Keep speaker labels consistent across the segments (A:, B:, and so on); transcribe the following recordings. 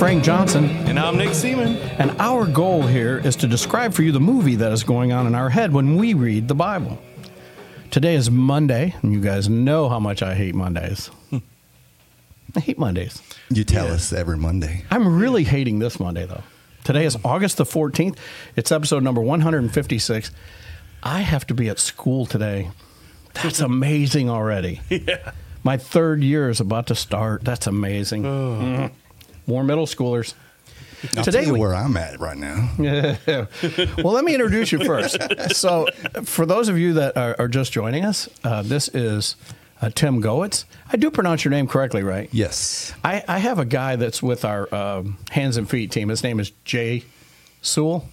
A: name is Frank Johnson,
B: And I'm Nick Seaman.
A: and our goal here is to describe for you the movie that is going on in our head when we read the Bible. Today is Monday, and you guys know how much I hate Mondays. I hate Mondays.
C: You tell us every Monday.
A: I'm really hating this Monday, though. Today is August the 14th. It's episode number 156. I have to be at school today. That's amazing already.
B: Yeah.
A: My third year is about to start. That's amazing. Mhm. More middle schoolers.
C: I'll
A: Today
C: tell you
A: we-
C: where I'm at right now.
A: well, let me introduce you first. So, for those of you that are, are just joining us, uh, this is uh, Tim Goetz. I do pronounce your name correctly, right?
C: Yes.
A: I, I have a guy that's with our um, hands and feet team. His name is Jay Sewell.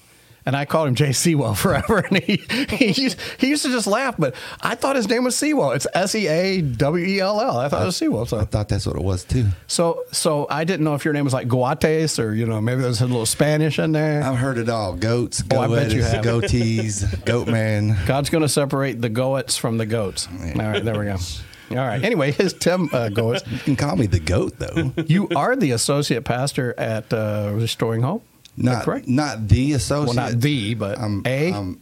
A: And I called him Jay Sewell forever. And he, he, used, he used to just laugh, but I thought his name was Sewell. It's S E A W E L L. I thought it was Sewell.
C: I thought that's what it was too.
A: so, so I didn't know if your name was like Guates or, you know, maybe there's a little Spanish in there.
C: I've heard it all. Goats,
A: Oh, I bet you
C: goettes, goatees, goat man.
A: God's going to separate the goats from the goats. All right, there we go. All right. Anyway, his Tim uh, Goetz.
C: You can call me the goat though.
A: You are the associate pastor at uh, Restoring Hope. Is that
C: Not
A: correct?
C: not the associate.
A: Well, not the, but
C: I'm,
A: a.
C: I'm,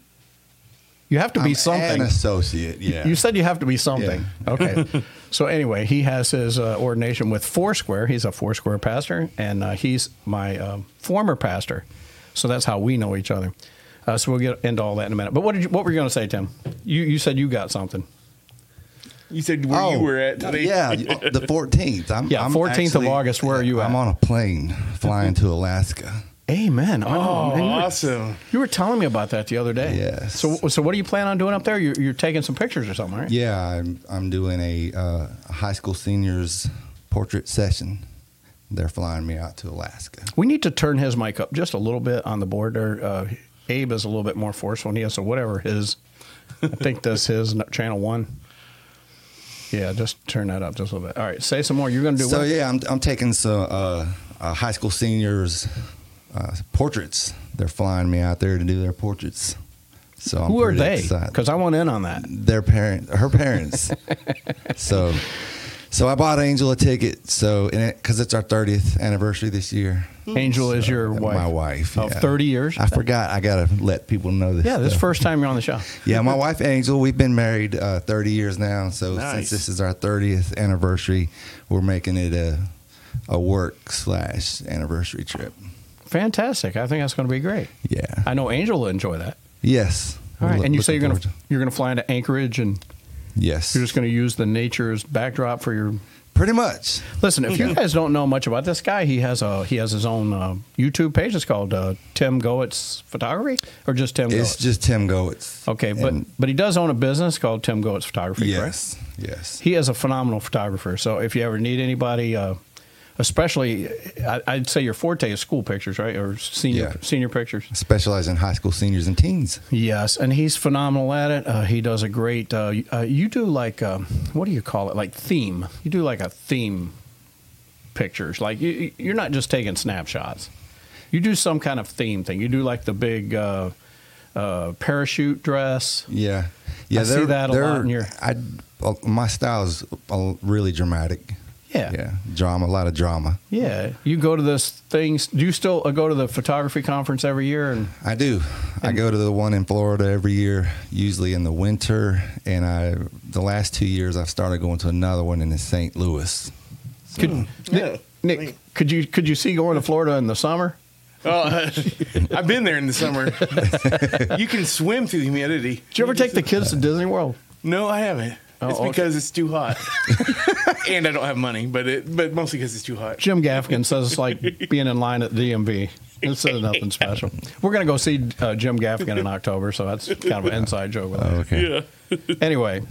A: you have to be
C: I'm
A: something.
C: An associate. Yeah.
A: You said you have to be something. Okay. so anyway, he has his uh, ordination with Foursquare. He's a Foursquare pastor, and uh, he's my um, former pastor. So that's how we know each other. Uh, so we'll get into all that in a minute. But what did you, what were you going to say, Tim? You you said you got something.
B: You said where you were at today.
C: Oh, Yeah, the 14th. I'm,
A: Yeah,
C: I'm
A: 14th of August, where are you at?
C: I'm on a plane flying to Alaska.
A: Amen.
B: Oh,
A: man, you were-
B: awesome.
A: You were telling me about that the other day.
C: Yes.
A: So, so what do you plan on doing up there? You're, you're taking some pictures or something, right?
C: Yeah, I'm I'm doing a uh, high school seniors portrait session. They're flying me out to Alaska.
A: We need to turn his mic up just a little bit on the board there. Uh, Abe is a little bit more forceful than he is, so whatever his, I think that's his channel one. Yeah, just turn that up just a little bit. All right, say some more. You're going to do
C: So
A: what?
C: yeah, I'm I'm taking some uh, uh, high school seniors uh, portraits. They're flying me out there to do their portraits. So I'm
A: Who are they? Because I want in on that.
C: their parent, her parents. so, so I bought Angel a ticket. So, because it's our 30th anniversary this year.
A: Angel is your wife.
C: My wife
A: Of
C: yeah.
A: 30 years?
C: I forgot. I gotta let people know this.
A: Yeah, this first time you're on the show.
C: Yeah, my wife Angel. We've been married uh, 30 years now. So
B: Nice.
C: since this is our 30th anniversary, we're making it a a work slash anniversary trip.
A: Fantastic. I think that's going to be great.
C: Yeah.
A: I know Angel will enjoy that.
C: yes.
A: All right,
C: Look-
A: and you say you're going to you're going to fly into Anchorage and
C: Yes.
A: you're just going to use the nature's backdrop for your
C: Pretty much.
A: Listen, if you guys don't know much about this guy, he has a he has his own uh, YouTube page. It's called uh, Tim Goetz Photography, or just Tim
C: It's
A: Goetz.
C: just Tim Goetz.
A: okay, but
C: And-
A: but he does own a business called Tim Goetz Photography.
C: yes. Yes.
A: he is a phenomenal photographer. So if you ever need anybody, uh, especially, I, I'd say your forte is school pictures, right, or senior
C: Yeah.
A: senior pictures.
C: specialize in high school seniors and teens.
A: Yes, and he's phenomenal at it. Uh, he does a great. Uh, you- uh, you do like um, what do you call it? Like theme. You do like a theme pictures. Like you, you're not just taking snapshots. You do some kind of theme thing. You do like the big uh, uh, parachute dress.
C: Yeah, yeah.
A: I see that a lot in your-
C: I, uh, my style is uh, really dramatic.
A: Yeah.
C: Yeah, drama, a lot of drama.
A: Yeah, you go to this things. Do you still uh, go to the photography conference every year? And
C: I do. I go to the one in Florida every year, usually in the winter, and I the last two years I've started going to another one in St. Louis.
A: could,
B: Yeah.
A: Nick, Nick, could you could you see going to Florida in the summer?
B: Oh, I've been there in the summer. you can swim through the humidity.
A: Did you ever take the kids to Disney World?
B: No, I haven't.
A: Oh,
B: it's
A: okay.
B: because it's too hot, and I don't have money. But it, but mostly because it's too hot.
A: Jim Gaffigan says it's like being in line at DMV. It's uh, nothing special. We're going to go see uh, Jim Gaffigan in October, so that's kind of an inside joke. With that.
C: okay.
B: Yeah.
A: Anyway,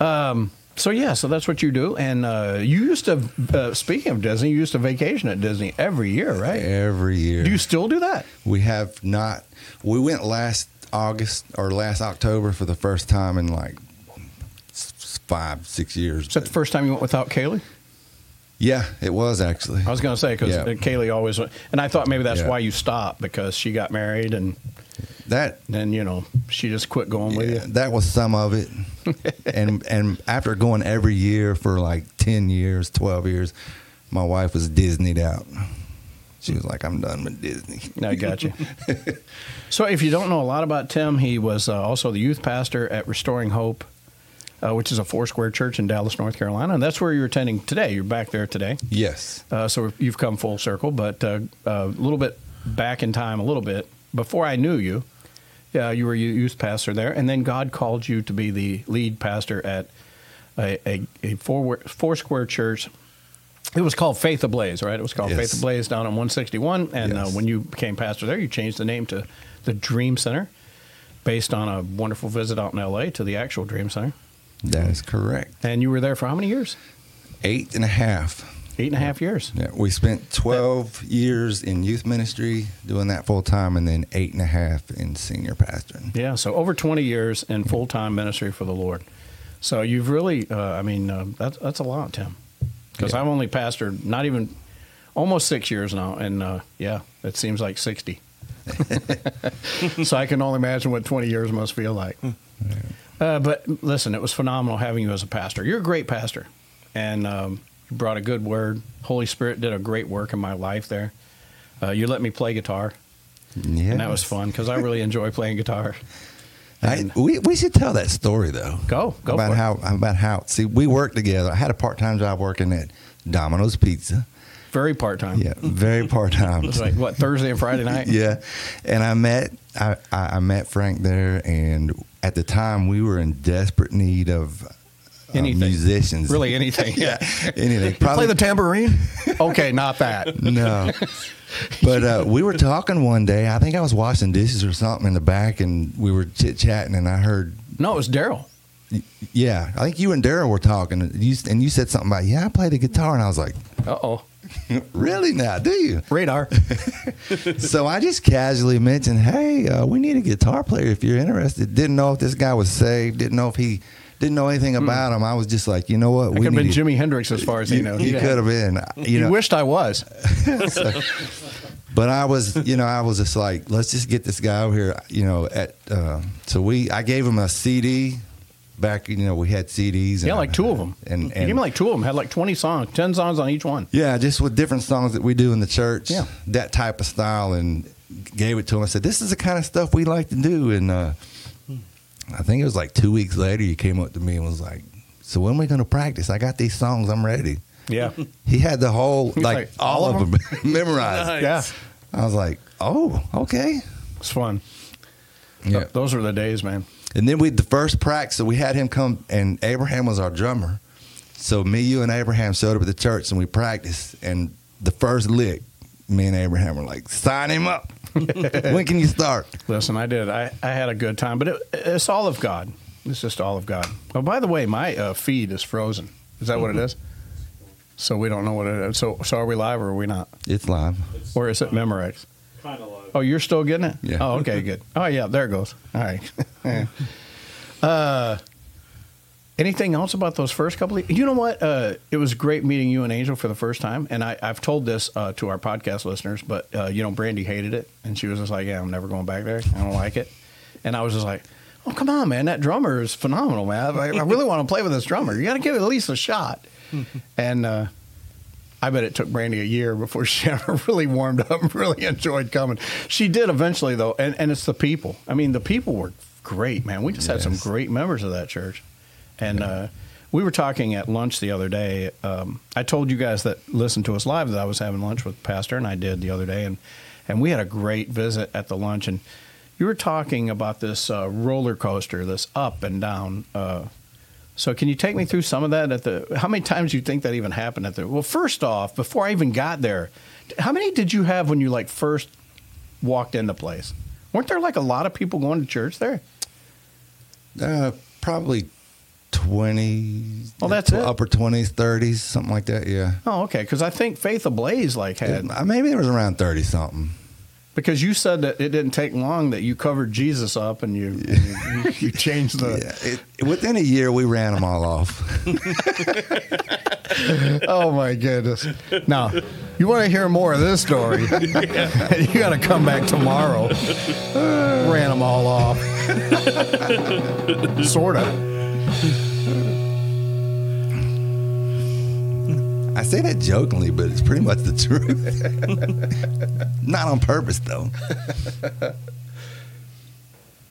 A: um, so yeah, so that's what you do. And uh, you used to, uh, speaking of Disney, you used to vacation at Disney every year, right?
C: Every year.
A: Do you still do that?
C: we have not. We went last August or last October for the first time in like s- five, six years.
A: Is that the first time you went without Kaylee?
C: yeah, it was actually.
A: I was going to say because
C: Yeah.
A: Kaylee always went, and I thought maybe that's
C: Yeah.
A: why you stopped because she got married and
C: That
A: then you know she just quit going with
C: Yeah,
A: you.
C: that was some of it. and and after going every year for like ten years, twelve years, my wife was Disneyed out. She was like, "I'm done with Disney."
A: I got you. so, if you don't know a lot about Tim, he was uh, also the youth pastor at Restoring Hope, uh, which is a Foursquare church in Dallas, North Carolina. And that's where you're attending today. You're back there today.
C: Yes.
A: Uh, so, you've come full circle, but uh, a little bit back in time, a little bit. Before I knew you, yeah, you were a youth pastor there. And then God called you to be the lead pastor at a, a, a four, Foursquare church it was called Faith Ablaze, right? It was called
C: Yes.
A: Faith Ablaze down on 161. And uh,
C: Yes.
A: when you became pastor there, you changed the name to the Dream Center, based on a wonderful visit out in L.A. to the actual Dream Center.
C: That is correct.
A: And you were there for how many years?
C: Eight and a half.
A: Eight and a half years.
C: Yeah, we spent 12 years in youth ministry doing that full time, and then eight and a half in senior pastoring.
A: Yeah, so over 20 years in full time ministry for the Lord. So you've really, uh, I mean, uh, that's that's a lot, Tim. Because
C: Yeah.
A: I've only pastored not even almost six years now, and uh, yeah, it seems like 60. so I can only imagine what 20 years must feel like. Uh, but listen, it was phenomenal having you as a pastor. You're a great pastor, and um, you brought a good word. Holy Spirit did a great work in my life there. Uh, you let me play guitar,
C: Yeah,
A: and that was fun because I really enjoy playing guitar.
C: I, we we should tell that story though.
A: Go, go
C: about
A: for it.
C: how about how see we worked together. I had a part time job working at Domino's Pizza.
A: Very part time.
C: Yeah, very part time.
A: It was like what Thursday and Friday night.
C: yeah, and I met I I met Frank there, and at the time we were in desperate need of uh, musicians.
A: Really, anything.
C: yeah, anything.
A: Play the tambourine. okay, not that.
C: no. But uh, we were talking one day. I think I was washing dishes or something in the back, and we were chit chatting, and I heard,
A: No, it was Daryl.
C: yeah, I think you and Daryl were talking, and you, and you said something about, yeah, I play the guitar, and I was like,
A: Uh oh.
C: really now, do you?
A: Radar.
C: so I just casually mentioned, hey, uh, we need a guitar player if you're interested. Didn't know if this guy was saved. Didn't know if he didn't know anything about him. I was just like, you know what,
A: It could have been
C: need-
A: Jimi Hendrix as far as he
C: You,
A: knows.
C: you could have been, you
A: You
C: know.
A: wished I was.
C: But I was, you know, I was just like, let's just get this guy over here, you know. At uh, so we, I gave him a CD. Back, you know, we had CDs.
A: Yeah,
C: and-
A: like two of them.
C: and and
A: gave me like two of them. Had like twenty songs, ten songs on each one.
C: yeah, just with different songs that we do in the church.
A: Yeah.
C: that type of style, and gave it to him. I said, "This is the kind of stuff we like to do." And uh, I think it was like two weeks later, he came up to me and was like, "So when are we going to practice? I got these songs. I'm ready."
A: Yeah.
C: He had the whole like,
A: like,
C: all,
A: all
C: of
A: of
C: them memorized.
B: Nice.
A: Yeah.
C: I was like, "Oh, okay."
A: It's fun.
C: Yeah.
A: Those were the days, man.
C: And then we the first practice, so we had him come, and Abraham was our drummer. So me, you, and Abraham showed up at the church, and we practiced. And the first lick, me and Abraham were like, "Sign him up. when can you start?"
A: Listen, I did. I, I had a good time, but it, it's all of God. It's just all of God. Oh, by the way, my uh, feed is frozen. Is that what it is? So we don't know what it is. So, so are we live or are we not?
C: It's live.
A: Or is it Memorex?
D: Kind of live.
A: Oh, you're still getting it?
C: Yeah.
A: Oh, okay, good. Oh, yeah, there it goes. All right. Uh, anything else about those first couple of You know what? Uh, it was great meeting you and Angel for the first time. And I, I've told this uh, to our podcast listeners, but, uh, you know, Brandy hated it. And she was just like, yeah, I'm never going back there. I don't like it. And I was just like, oh, come on, man. That drummer is phenomenal, man. I, I really want to play with this drummer. You got to give it at least a shot. and, uh, I bet it took Brandy a year before she ever really warmed up and really enjoyed coming. She did eventually, though, and, and it's the people. I mean, the people were great, man. We just had some great members of that church. And uh, we were talking at lunch the other day. Um, I told you guys that listened to us live that I was having lunch with Pastor, and I did the other day. And, and we had a great visit at the lunch. And you were talking about this uh, roller coaster, this up and down. Uh, so can you take me through some of that at the how many times do you think that even happened at the Well, first off, before I even got there, how many did you have when you like first walked into the place? Weren't there like a lot of people going to church there?
C: Uh, probably twenty.
A: Oh, that's it?
C: Upper twenties, thirties, something like that. Yeah.
A: Oh, okay, cuz I think Faith Ablaze like had
C: Maybe there was around thirty something.
A: Because you said that it didn't take long that you covered Jesus up and you you, you changed the
C: Yeah. It, within a year, we ran them all off.
A: Oh my goodness. Now, you want to hear more of this story? you got to come back tomorrow. Ran them all off. sort
C: I say that jokingly, but it's pretty much the truth. Not on purpose, though.